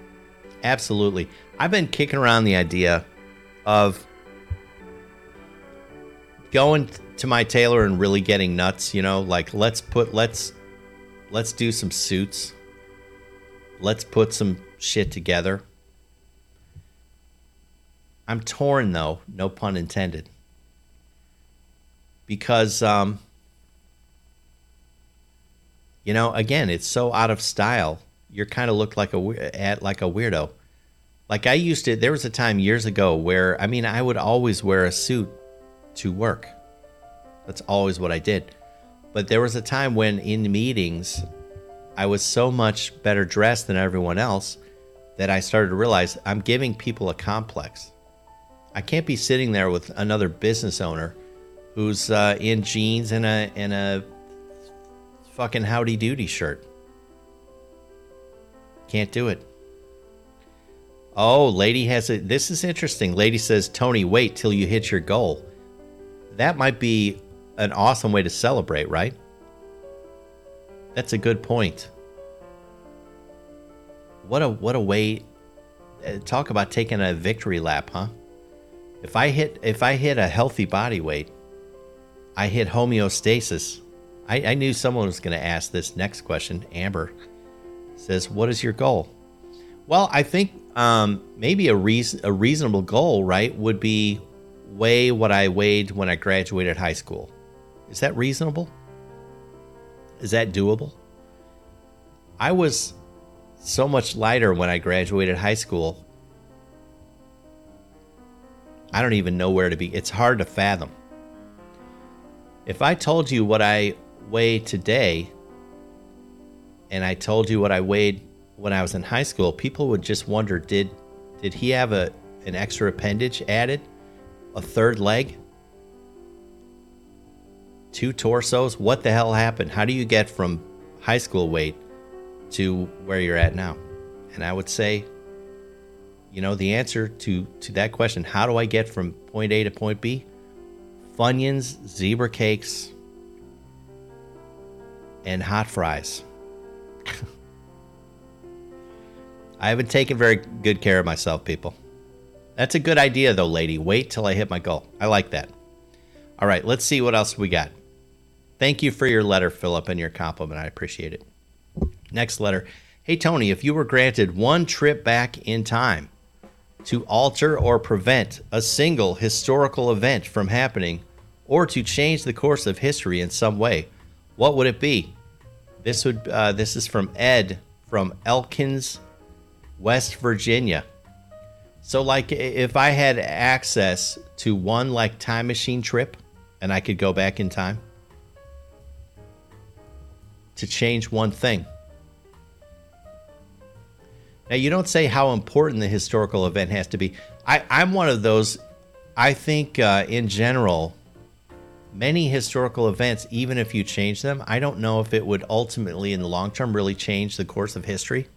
Absolutely. I've been kicking around the idea of going to my tailor and really getting nuts, you know, like let's put let's let's do some suits. Let's put some shit together. I'm torn though, no pun intended. Because um you know, again, it's so out of style. You're kind of look like a at like a weirdo. Like I used to there was a time years ago where I mean, I would always wear a suit to work. That's always what I did. But there was a time when in meetings, I was so much better dressed than everyone else that I started to realize I'm giving people a complex. I can't be sitting there with another business owner who's uh, in jeans and a and a fucking howdy doody shirt. Can't do it. Oh, lady has it. This is interesting. Lady says, Tony, wait till you hit your goal. That might be an awesome way to celebrate, right? That's a good point. What a what a way uh, talk about taking a victory lap, huh? If I hit if I hit a healthy body weight, I hit homeostasis. I, I knew someone was going to ask this next question. Amber says, "What is your goal?" Well, I think um, maybe a reason a reasonable goal, right, would be weigh what I weighed when I graduated high school. Is that reasonable? Is that doable? I was so much lighter when I graduated high school. I don't even know where to be. It's hard to fathom. If I told you what I weigh today and I told you what I weighed when I was in high school, people would just wonder did did he have a an extra appendage added? A third leg? two torsos. What the hell happened? How do you get from high school weight to where you're at now? And I would say, you know, the answer to to that question, how do I get from point A to point B? Funyuns, zebra cakes, and hot fries. I haven't taken very good care of myself, people. That's a good idea, though, lady. Wait till I hit my goal. I like that. All right, let's see what else we got. Thank you for your letter, Philip, and your compliment. I appreciate it. Next letter. Hey, Tony, if you were granted one trip back in time to alter or prevent a single historical event from happening or to change the course of history in some way, what would it be? This would uh, this is from Ed from Elkins, West Virginia. So like if I had access to one like time machine trip and I could go back in time to change one thing. Now you don't say how important the historical event has to be. I, I'm one of those. I think uh, in general, many historical events, even if you change them, I don't know if it would ultimately, in the long term, really change the course of history.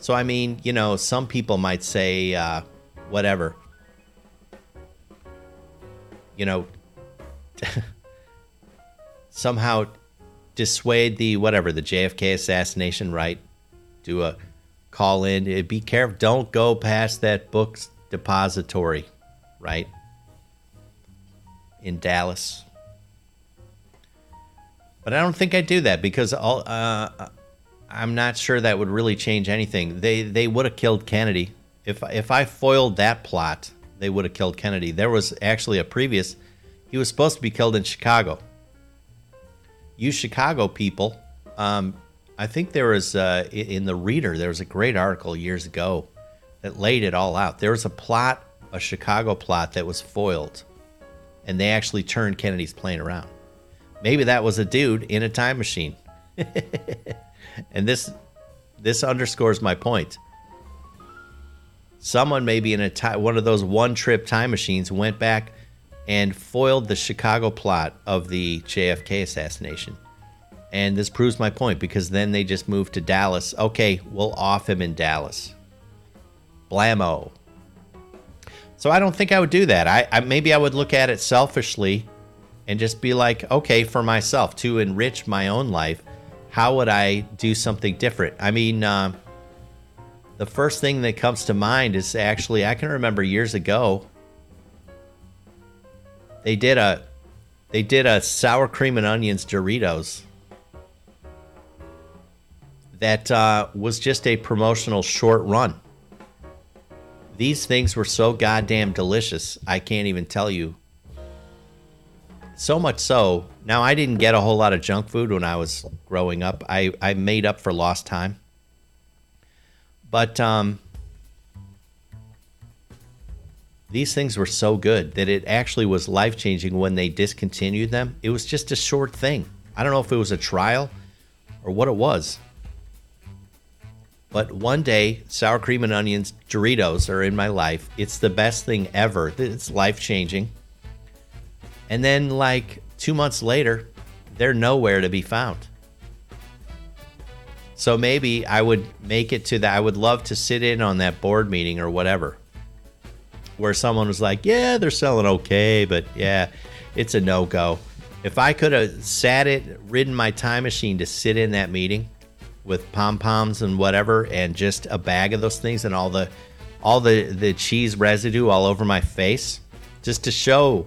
So, I mean, you know, some people might say, uh, whatever. You know, somehow dissuade the whatever the JFK assassination, right? Do a call in. Eh, be careful. Don't go past that book's depository, right? In Dallas. But I don't think I'd do that because all, uh, I'm not sure that would really change anything. They they would have killed Kennedy if if I foiled that plot. They would have killed Kennedy. There was actually a previous. He was supposed to be killed in Chicago. You Chicago people, um, I think there was uh, in the Reader there was a great article years ago that laid it all out. There was a plot, a Chicago plot that was foiled, and they actually turned Kennedy's plane around. Maybe that was a dude in a time machine. and this this underscores my point. Someone maybe in a time, one of those one trip time machines went back and foiled the Chicago plot of the JFK assassination. And this proves my point because then they just moved to Dallas. Okay, we'll off him in Dallas. Blammo. So I don't think I would do that. I, I maybe I would look at it selfishly and just be like, okay, for myself to enrich my own life how would I do something different? I mean, uh, the first thing that comes to mind is actually I can remember years ago they did a they did a sour cream and onions Doritos that uh, was just a promotional short run. These things were so goddamn delicious. I can't even tell you so much so, now I didn't get a whole lot of junk food when I was growing up. I, I made up for lost time. But um, these things were so good that it actually was life changing when they discontinued them. It was just a short thing. I don't know if it was a trial or what it was. But one day, sour cream and onions Doritos are in my life. It's the best thing ever. It's life changing. And then, like two months later, they're nowhere to be found. So maybe I would make it to that. I would love to sit in on that board meeting or whatever, where someone was like, "Yeah, they're selling okay, but yeah, it's a no go." If I could have sat it, ridden my time machine to sit in that meeting with pom poms and whatever, and just a bag of those things and all the all the the cheese residue all over my face, just to show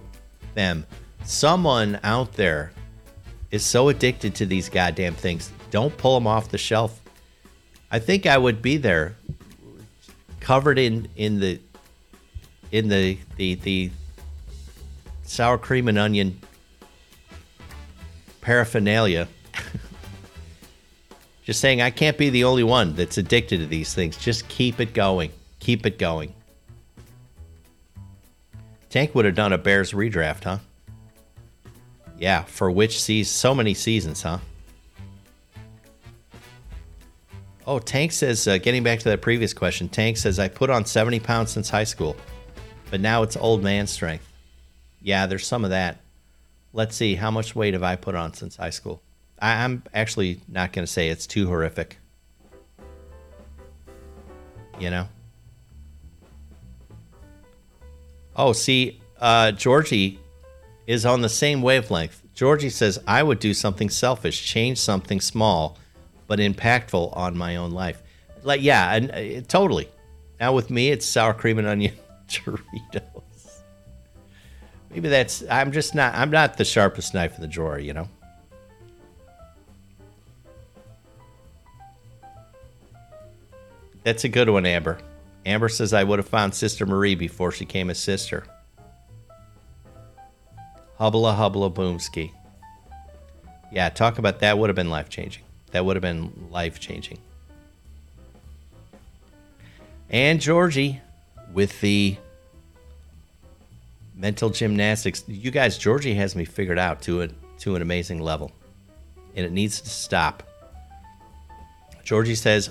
them. Someone out there is so addicted to these goddamn things. Don't pull them off the shelf. I think I would be there, covered in in the in the the the sour cream and onion paraphernalia. Just saying, I can't be the only one that's addicted to these things. Just keep it going. Keep it going. Tank would have done a Bears redraft, huh? Yeah, for which season? So many seasons, huh? Oh, Tank says, uh, getting back to that previous question, Tank says, I put on 70 pounds since high school, but now it's old man strength. Yeah, there's some of that. Let's see, how much weight have I put on since high school? I- I'm actually not going to say it's too horrific. You know? Oh, see, uh, Georgie is on the same wavelength. Georgie says, I would do something selfish, change something small, but impactful on my own life. Like, yeah, and uh, totally. Now with me, it's sour cream and onion Doritos. Maybe that's, I'm just not, I'm not the sharpest knife in the drawer, you know? That's a good one, Amber. Amber says I would have found Sister Marie before she came a sister. Hubla hubla boomski. Yeah, talk about that would have been life changing. That would have been life changing. And Georgie with the mental gymnastics. You guys, Georgie has me figured out to a, to an amazing level. And it needs to stop. Georgie says,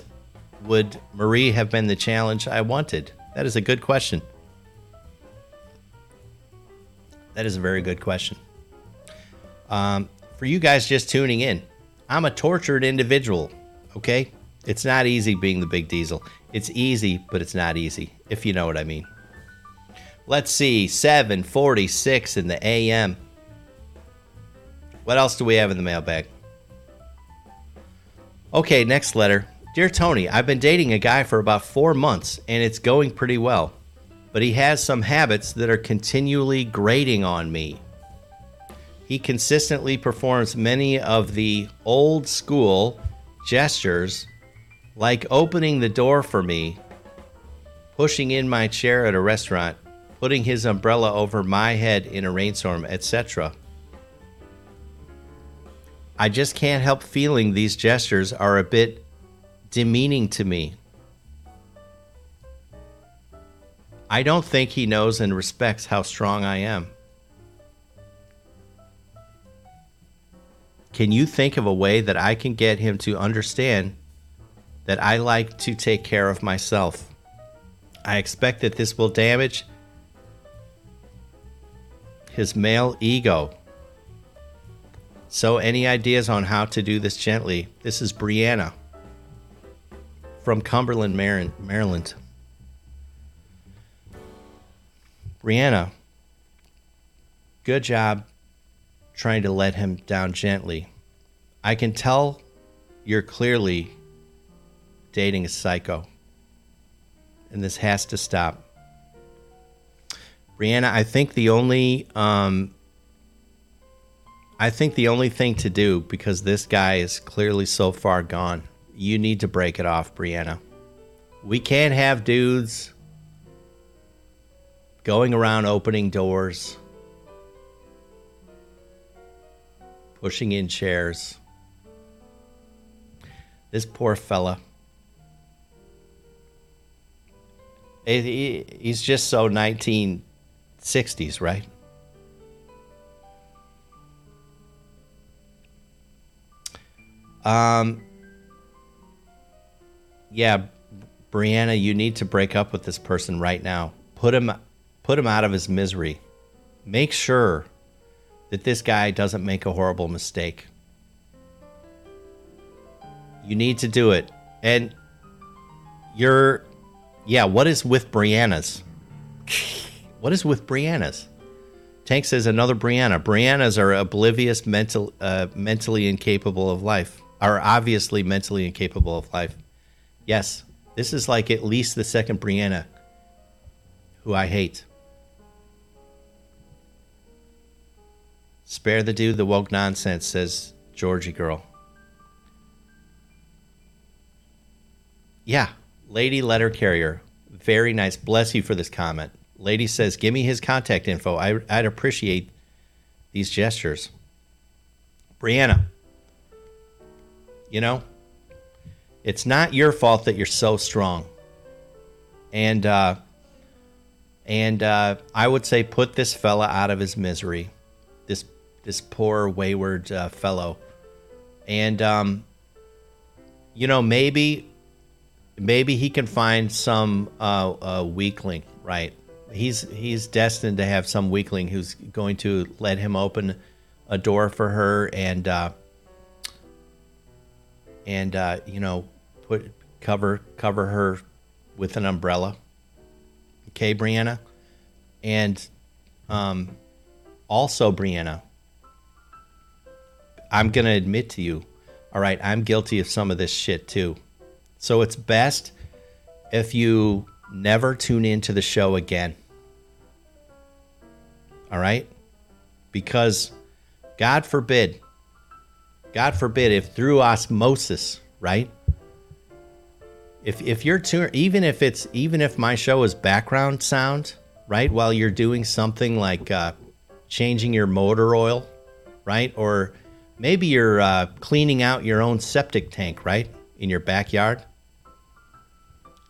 Would Marie have been the challenge I wanted? That is a good question. That is a very good question. Um, for you guys just tuning in, I'm a tortured individual, okay? It's not easy being the big diesel. It's easy, but it's not easy, if you know what I mean. Let's see, 746 in the AM. What else do we have in the mailbag? Okay, next letter. Dear Tony, I've been dating a guy for about four months and it's going pretty well but he has some habits that are continually grating on me. He consistently performs many of the old school gestures, like opening the door for me, pushing in my chair at a restaurant, putting his umbrella over my head in a rainstorm, etc. I just can't help feeling these gestures are a bit demeaning to me. I don't think he knows and respects how strong I am. Can you think of a way that I can get him to understand that I like to take care of myself? I expect that this will damage his male ego. So, any ideas on how to do this gently? This is Brianna from Cumberland, Maryland. Brianna, good job trying to let him down gently. I can tell you're clearly dating a psycho, and this has to stop. Brianna, I think the only um, I think the only thing to do because this guy is clearly so far gone, you need to break it off, Brianna. We can't have dudes going around opening doors, pushing in chairs. This poor fella. He's just so 1960s, right? Um, yeah, Brianna, you need to break up with this person right now. Put him put him out of his misery. Make sure that this guy doesn't make a horrible mistake. You need to do it. And you're, yeah, what is with Brianna's? what is with Brianna's? Tank says another Brianna. Briannas are oblivious, mental, uh, mentally incapable of life. Are obviously mentally incapable of life. Yes, this is like at least the second Brianna, who I hate. Spare the dude the woke nonsense, says Georgie girl. Yeah, lady letter carrier. Very nice. Bless you for this comment. Lady says, give me his contact info. I, I'd appreciate these gestures. Brianna, you know, it's not your fault that you're so strong. And, uh, and uh, I would say put this fella out of his misery this this poor wayward uh, fellow, and um, you know maybe maybe he can find some uh, weakling, right? He's he's destined to have some weakling who's going to let him open a door for her and uh, and uh, you know put cover cover her with an umbrella. Okay, Brianna, and um, also, Brianna, I'm to admit to you, all right, I'm guilty of some of this shit too. So it's best if you never tune into the show again. All right? Because God forbid, God forbid if through osmosis, right? If if you're too, even if it's even if my show is background sound, right, while you're doing something like uh, changing your motor oil, right, or maybe you're uh, cleaning out your own septic tank, right, in your backyard,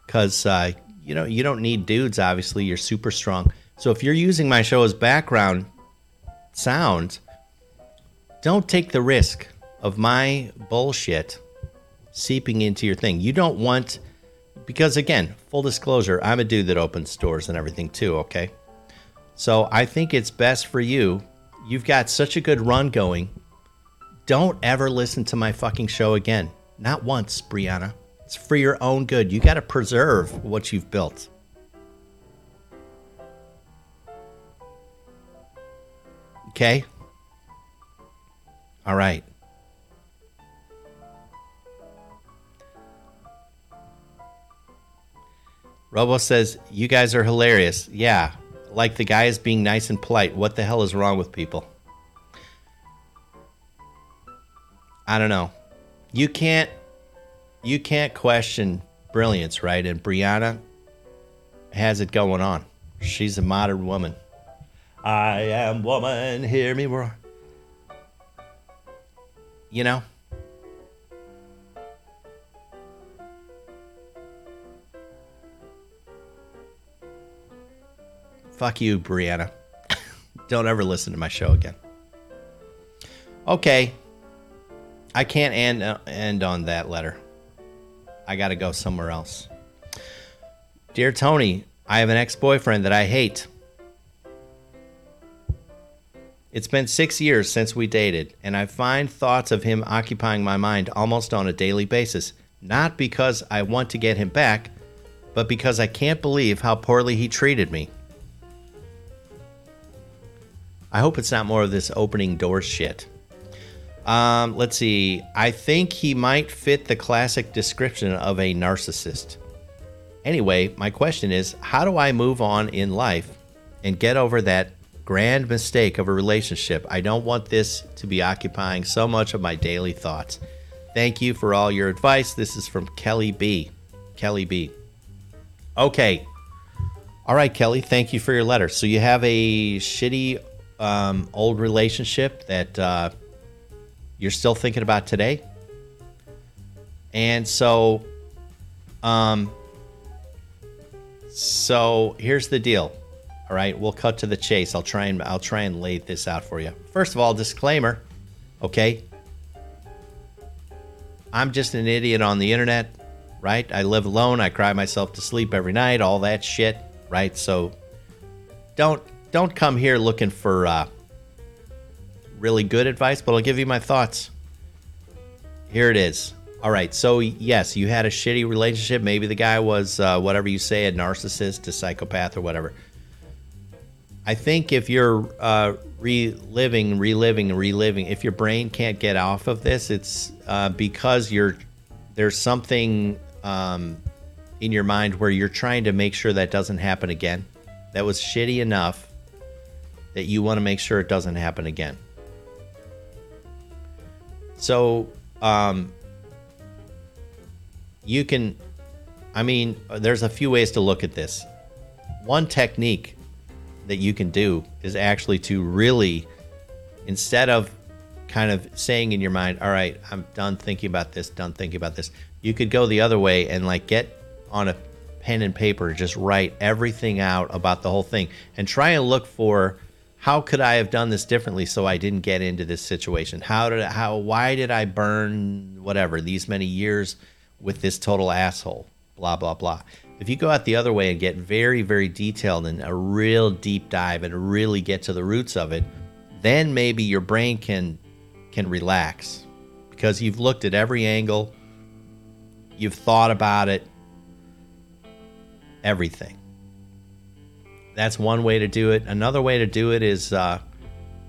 because uh, you know you don't need dudes. Obviously, you're super strong. So if you're using my show as background sound, don't take the risk of my bullshit seeping into your thing. You don't want because again, full disclosure, I'm a dude that opens stores and everything too, okay? So I think it's best for you. You've got such a good run going. Don't ever listen to my fucking show again. Not once, Brianna. It's for your own good. You got to preserve what you've built. Okay? All right. Robo says, You guys are hilarious. Yeah, like the guy is being nice and polite. What the hell is wrong with people? I don't know. You can't you can't question brilliance, right? And Brianna has it going on. She's a modern woman. I am woman, hear me roar. You know? Fuck you, Brianna. Don't ever listen to my show again. Okay. I can't end, uh, end on that letter. I got to go somewhere else. Dear Tony, I have an ex boyfriend that I hate. It's been six years since we dated, and I find thoughts of him occupying my mind almost on a daily basis. Not because I want to get him back, but because I can't believe how poorly he treated me. I hope it's not more of this opening doors shit. Um, let's see. I think he might fit the classic description of a narcissist. Anyway, my question is how do I move on in life and get over that grand mistake of a relationship? I don't want this to be occupying so much of my daily thoughts. Thank you for all your advice. This is from Kelly B. Kelly B. Okay. All right, Kelly, thank you for your letter. So you have a shitty um, old relationship that uh, you're still thinking about today. And so, um, so here's the deal. All right, we'll cut to the chase. I'll try and I'll try and lay this out for you. First of all, disclaimer. Okay, I'm just an idiot on the internet, right? I live alone. I cry myself to sleep every night. All that shit, right? So don't don't come here looking for uh, really good advice, but I'll give you my thoughts. Here it is. All right. So, yes, you had a shitty relationship. Maybe the guy was, uh, whatever you say, a narcissist, a psychopath, or whatever. I think if you're uh, reliving, reliving, reliving, if your brain can't get off of this, it's uh, because you're there's something um, in your mind where you're trying to make sure that doesn't happen again. That was shitty enough that you want to make sure it doesn't happen again. So, um, you can, I mean, there's a few ways to look at this. One technique that you can do is actually to really, instead of kind of saying in your mind, all right, I'm done thinking about this, done thinking about this, you could go the other way and like get on a pen and paper, just write everything out about the whole thing and try and look for how could I have done this differently so I didn't get into this situation? How did how why did I burn whatever these many years with this total asshole? Blah blah blah. If you go out the other way and get very very detailed and a real deep dive and really get to the roots of it, then maybe your brain can can relax because you've looked at every angle, you've thought about it, everything. That's one way to do it. Another way to do it is uh,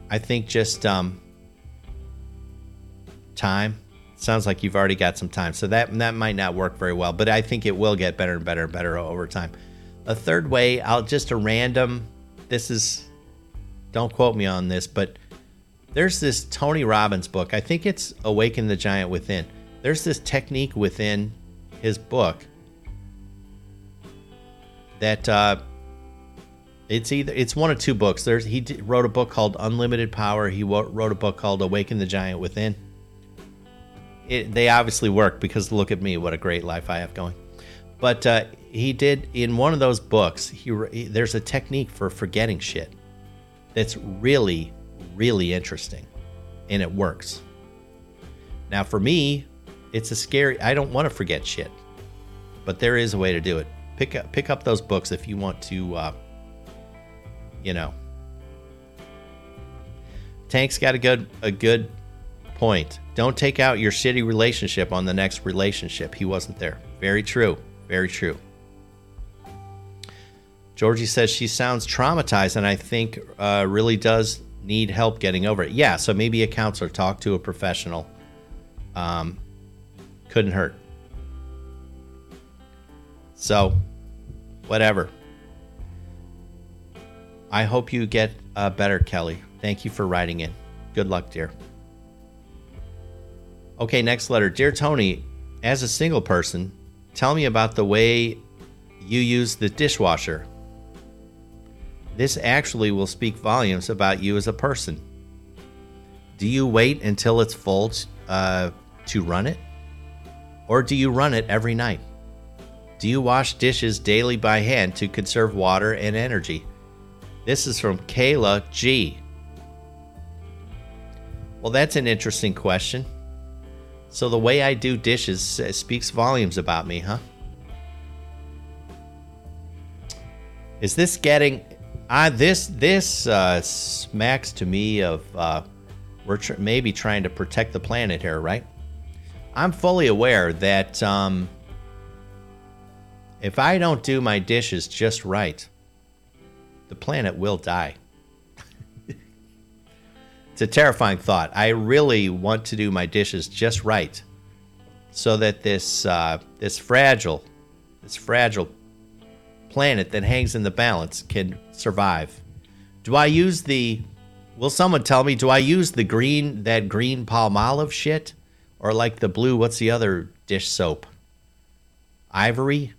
I think just um, time. Sounds like you've already got some time, so that that might not work very well. But I think it will get better and better and better over time. A third way, I'll just a random. This is, don't quote me on this, but there's this Tony Robbins book. I think it's Awaken the Giant Within. There's this technique within his book that uh, it's either it's one of two books. There's he wrote a book called Unlimited Power. He wrote a book called Awaken the Giant Within. It, they obviously work because look at me, what a great life I have going. But uh, he did in one of those books. He, he there's a technique for forgetting shit that's really, really interesting, and it works. Now for me, it's a scary. I don't want to forget shit, but there is a way to do it. Pick up pick up those books if you want to. Uh, you know. Tank's got a good a good point. Don't take out your shitty relationship on the next relationship. He wasn't there. Very true. Very true. Georgie says she sounds traumatized and I think uh, really does need help getting over it. Yeah, so maybe a counselor, talk to a professional. Um, couldn't hurt. So, whatever. I hope you get uh, better, Kelly. Thank you for writing in. Good luck, dear. Okay, next letter. Dear Tony, as a single person, tell me about the way you use the dishwasher. This actually will speak volumes about you as a person. Do you wait until it's full uh, to run it? Or do you run it every night? Do you wash dishes daily by hand to conserve water and energy? This is from Kayla G. Well, that's an interesting question. So, the way I do dishes speaks volumes about me, huh? Is this getting. Uh, this this uh, smacks to me of uh, we're tr- maybe trying to protect the planet here, right? I'm fully aware that um, if I don't do my dishes just right, the planet will die. it's a terrifying thought. I really want to do my dishes just right, so that this uh, this fragile, this fragile planet that hangs in the balance can survive. Do I use the? Will someone tell me? Do I use the green that green Palmolive shit, or like the blue? What's the other dish soap? Ivory.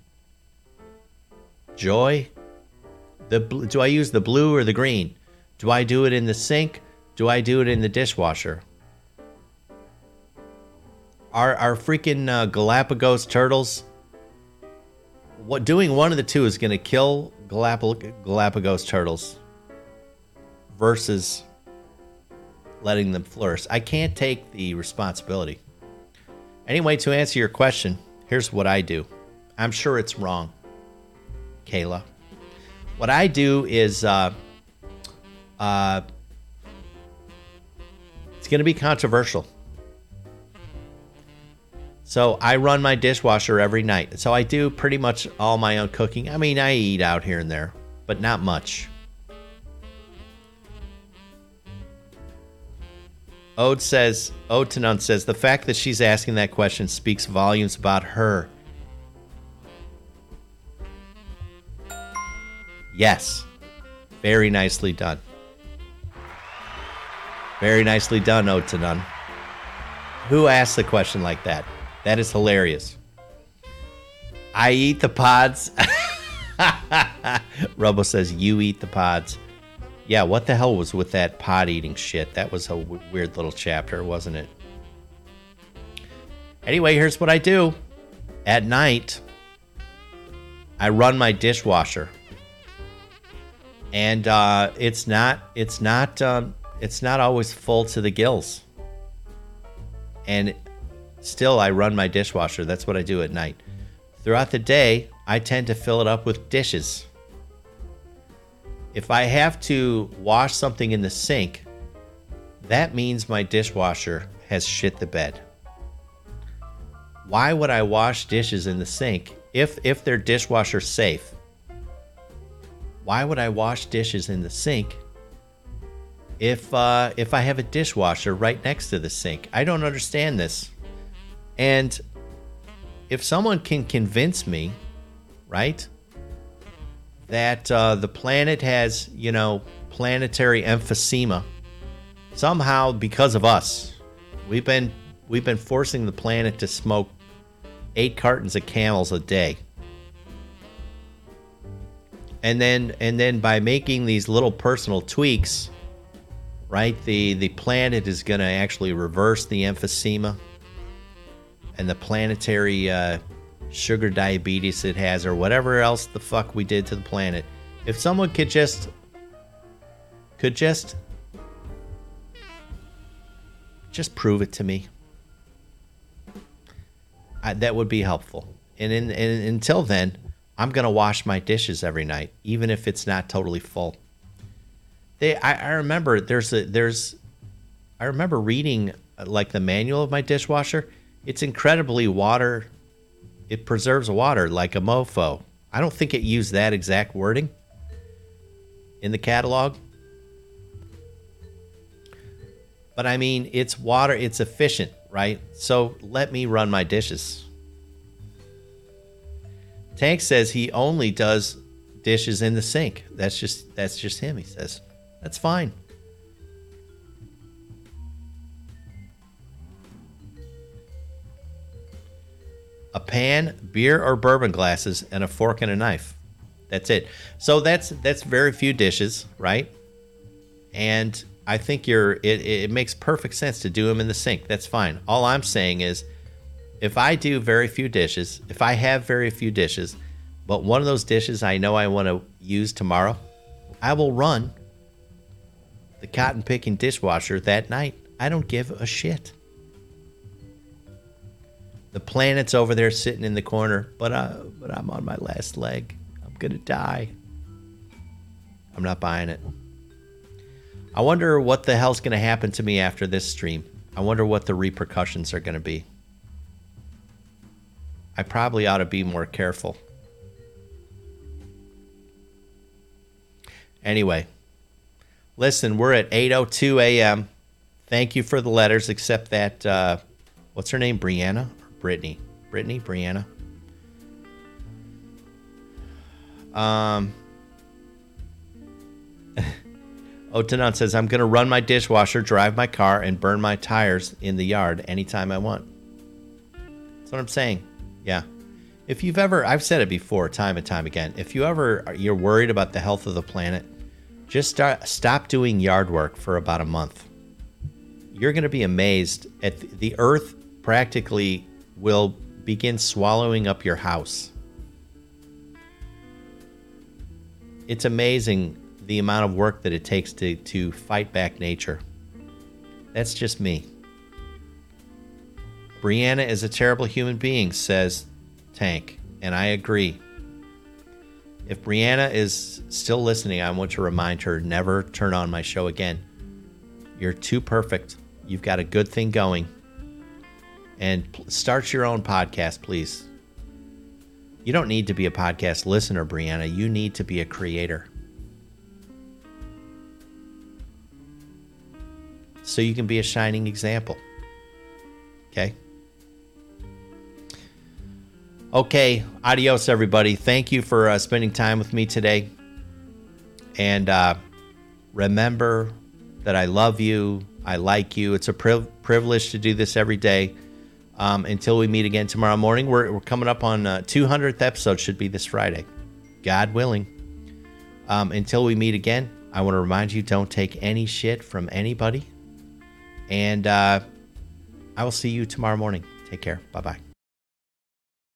Joy. The do I use the blue or the green? Do I do it in the sink? Do I do it in the dishwasher? Are our freaking uh, Galapagos turtles? What doing one of the two is going to kill Galapagos turtles versus letting them flourish. I can't take the responsibility. Anyway, to answer your question, here's what I do. I'm sure it's wrong, Kayla. What I do is, uh, uh, it's going to be controversial. So I run my dishwasher every night. So I do pretty much all my own cooking. I mean, I eat out here and there, but not much. Ode says, Ode to None says, the fact that she's asking that question speaks volumes about her Yes. Very nicely done. Very nicely done, Ode to None. Who asked the question like that? That is hilarious. I eat the pods. Robo says, You eat the pods. Yeah, what the hell was with that pod eating shit? That was a w- weird little chapter, wasn't it? Anyway, here's what I do. At night, I run my dishwasher and uh, it's not it's not um, it's not always full to the gills. And still, I run my dishwasher. That's what I do at night. Throughout the day, I tend to fill it up with dishes. If I have to wash something in the sink, that means my dishwasher has shit the bed. Why would I wash dishes in the sink if if they're dishwasher safe? Why would I wash dishes in the sink if uh, if I have a dishwasher right next to the sink. I don't understand this. And if someone can convince me, right, that uh, the planet has, you know, planetary emphysema somehow because of us, we've been we've been forcing the planet to smoke eight cartons of camels a day and then and then by making these little personal tweaks right the the planet is going to actually reverse the emphysema and the planetary uh, sugar diabetes it has or whatever else the fuck we did to the planet if someone could just could just just prove it to me I, that would be helpful. And, in, and until then, I'm gonna wash my dishes every night, even if it's not totally full. They, I, I remember there's a there's, I remember reading uh, like the manual of my dishwasher. It's incredibly water. It preserves water like a mofo. I don't think it used that exact wording in the catalog. But I mean, it's water, it's efficient right? So let me run my dishes. Tank says he only does dishes in the sink. That's just that's just him, he says. That's fine. A pan, beer or bourbon glasses, and a fork and a knife. That's it. So that's that's very few dishes, right? And I think you're it, it makes perfect sense to do them in the sink. That's fine. All I'm saying is if I do very few dishes, if I have very few dishes, but one of those dishes I know I want to use tomorrow, I will run the cotton picking dishwasher that night. I don't give a shit. The planet's over there sitting in the corner, but I, but I'm on my last leg. I'm gonna die. I'm not buying it. I wonder what the hell's to happen to me after this stream. I wonder what the repercussions are to be. I probably ought to be more careful. Anyway, listen, we're at 8:02 a.m. Thank you for the letters, except that uh, what's her name, Brianna or Brittany? Brittany, Brianna. Um. Ode to None says, I'm going to run my dishwasher, drive my car, and burn my tires in the yard anytime I want. That's what I'm saying. Yeah. If you've ever, I've said it before, time and time again, if you ever, you're worried about the health of the planet, just start, stop doing yard work for about a month. You're going to be amazed at the earth practically will begin swallowing up your house. It's amazing the amount of work that it takes to, to fight back nature. That's just me. Brianna is a terrible human being, says Tank, and I agree. If Brianna is still listening, I want to remind her never turn on my show again. You're too perfect. You've got a good thing going. And start your own podcast, please. You don't need to be a podcast listener, Brianna. You need to be a creator. so you can be a shining example. Okay? Okay, adios, everybody. Thank you for uh, spending time with me today. And uh, remember that I love you. I like you. It's a priv- privilege to do this every day. Um, until we meet again tomorrow morning, we're, we're coming up on uh, 200th episode, should be this Friday, God willing. Um, until we meet again, I want to remind you don't take any shit from anybody and uh, I will see you tomorrow morning. Take care. Bye bye.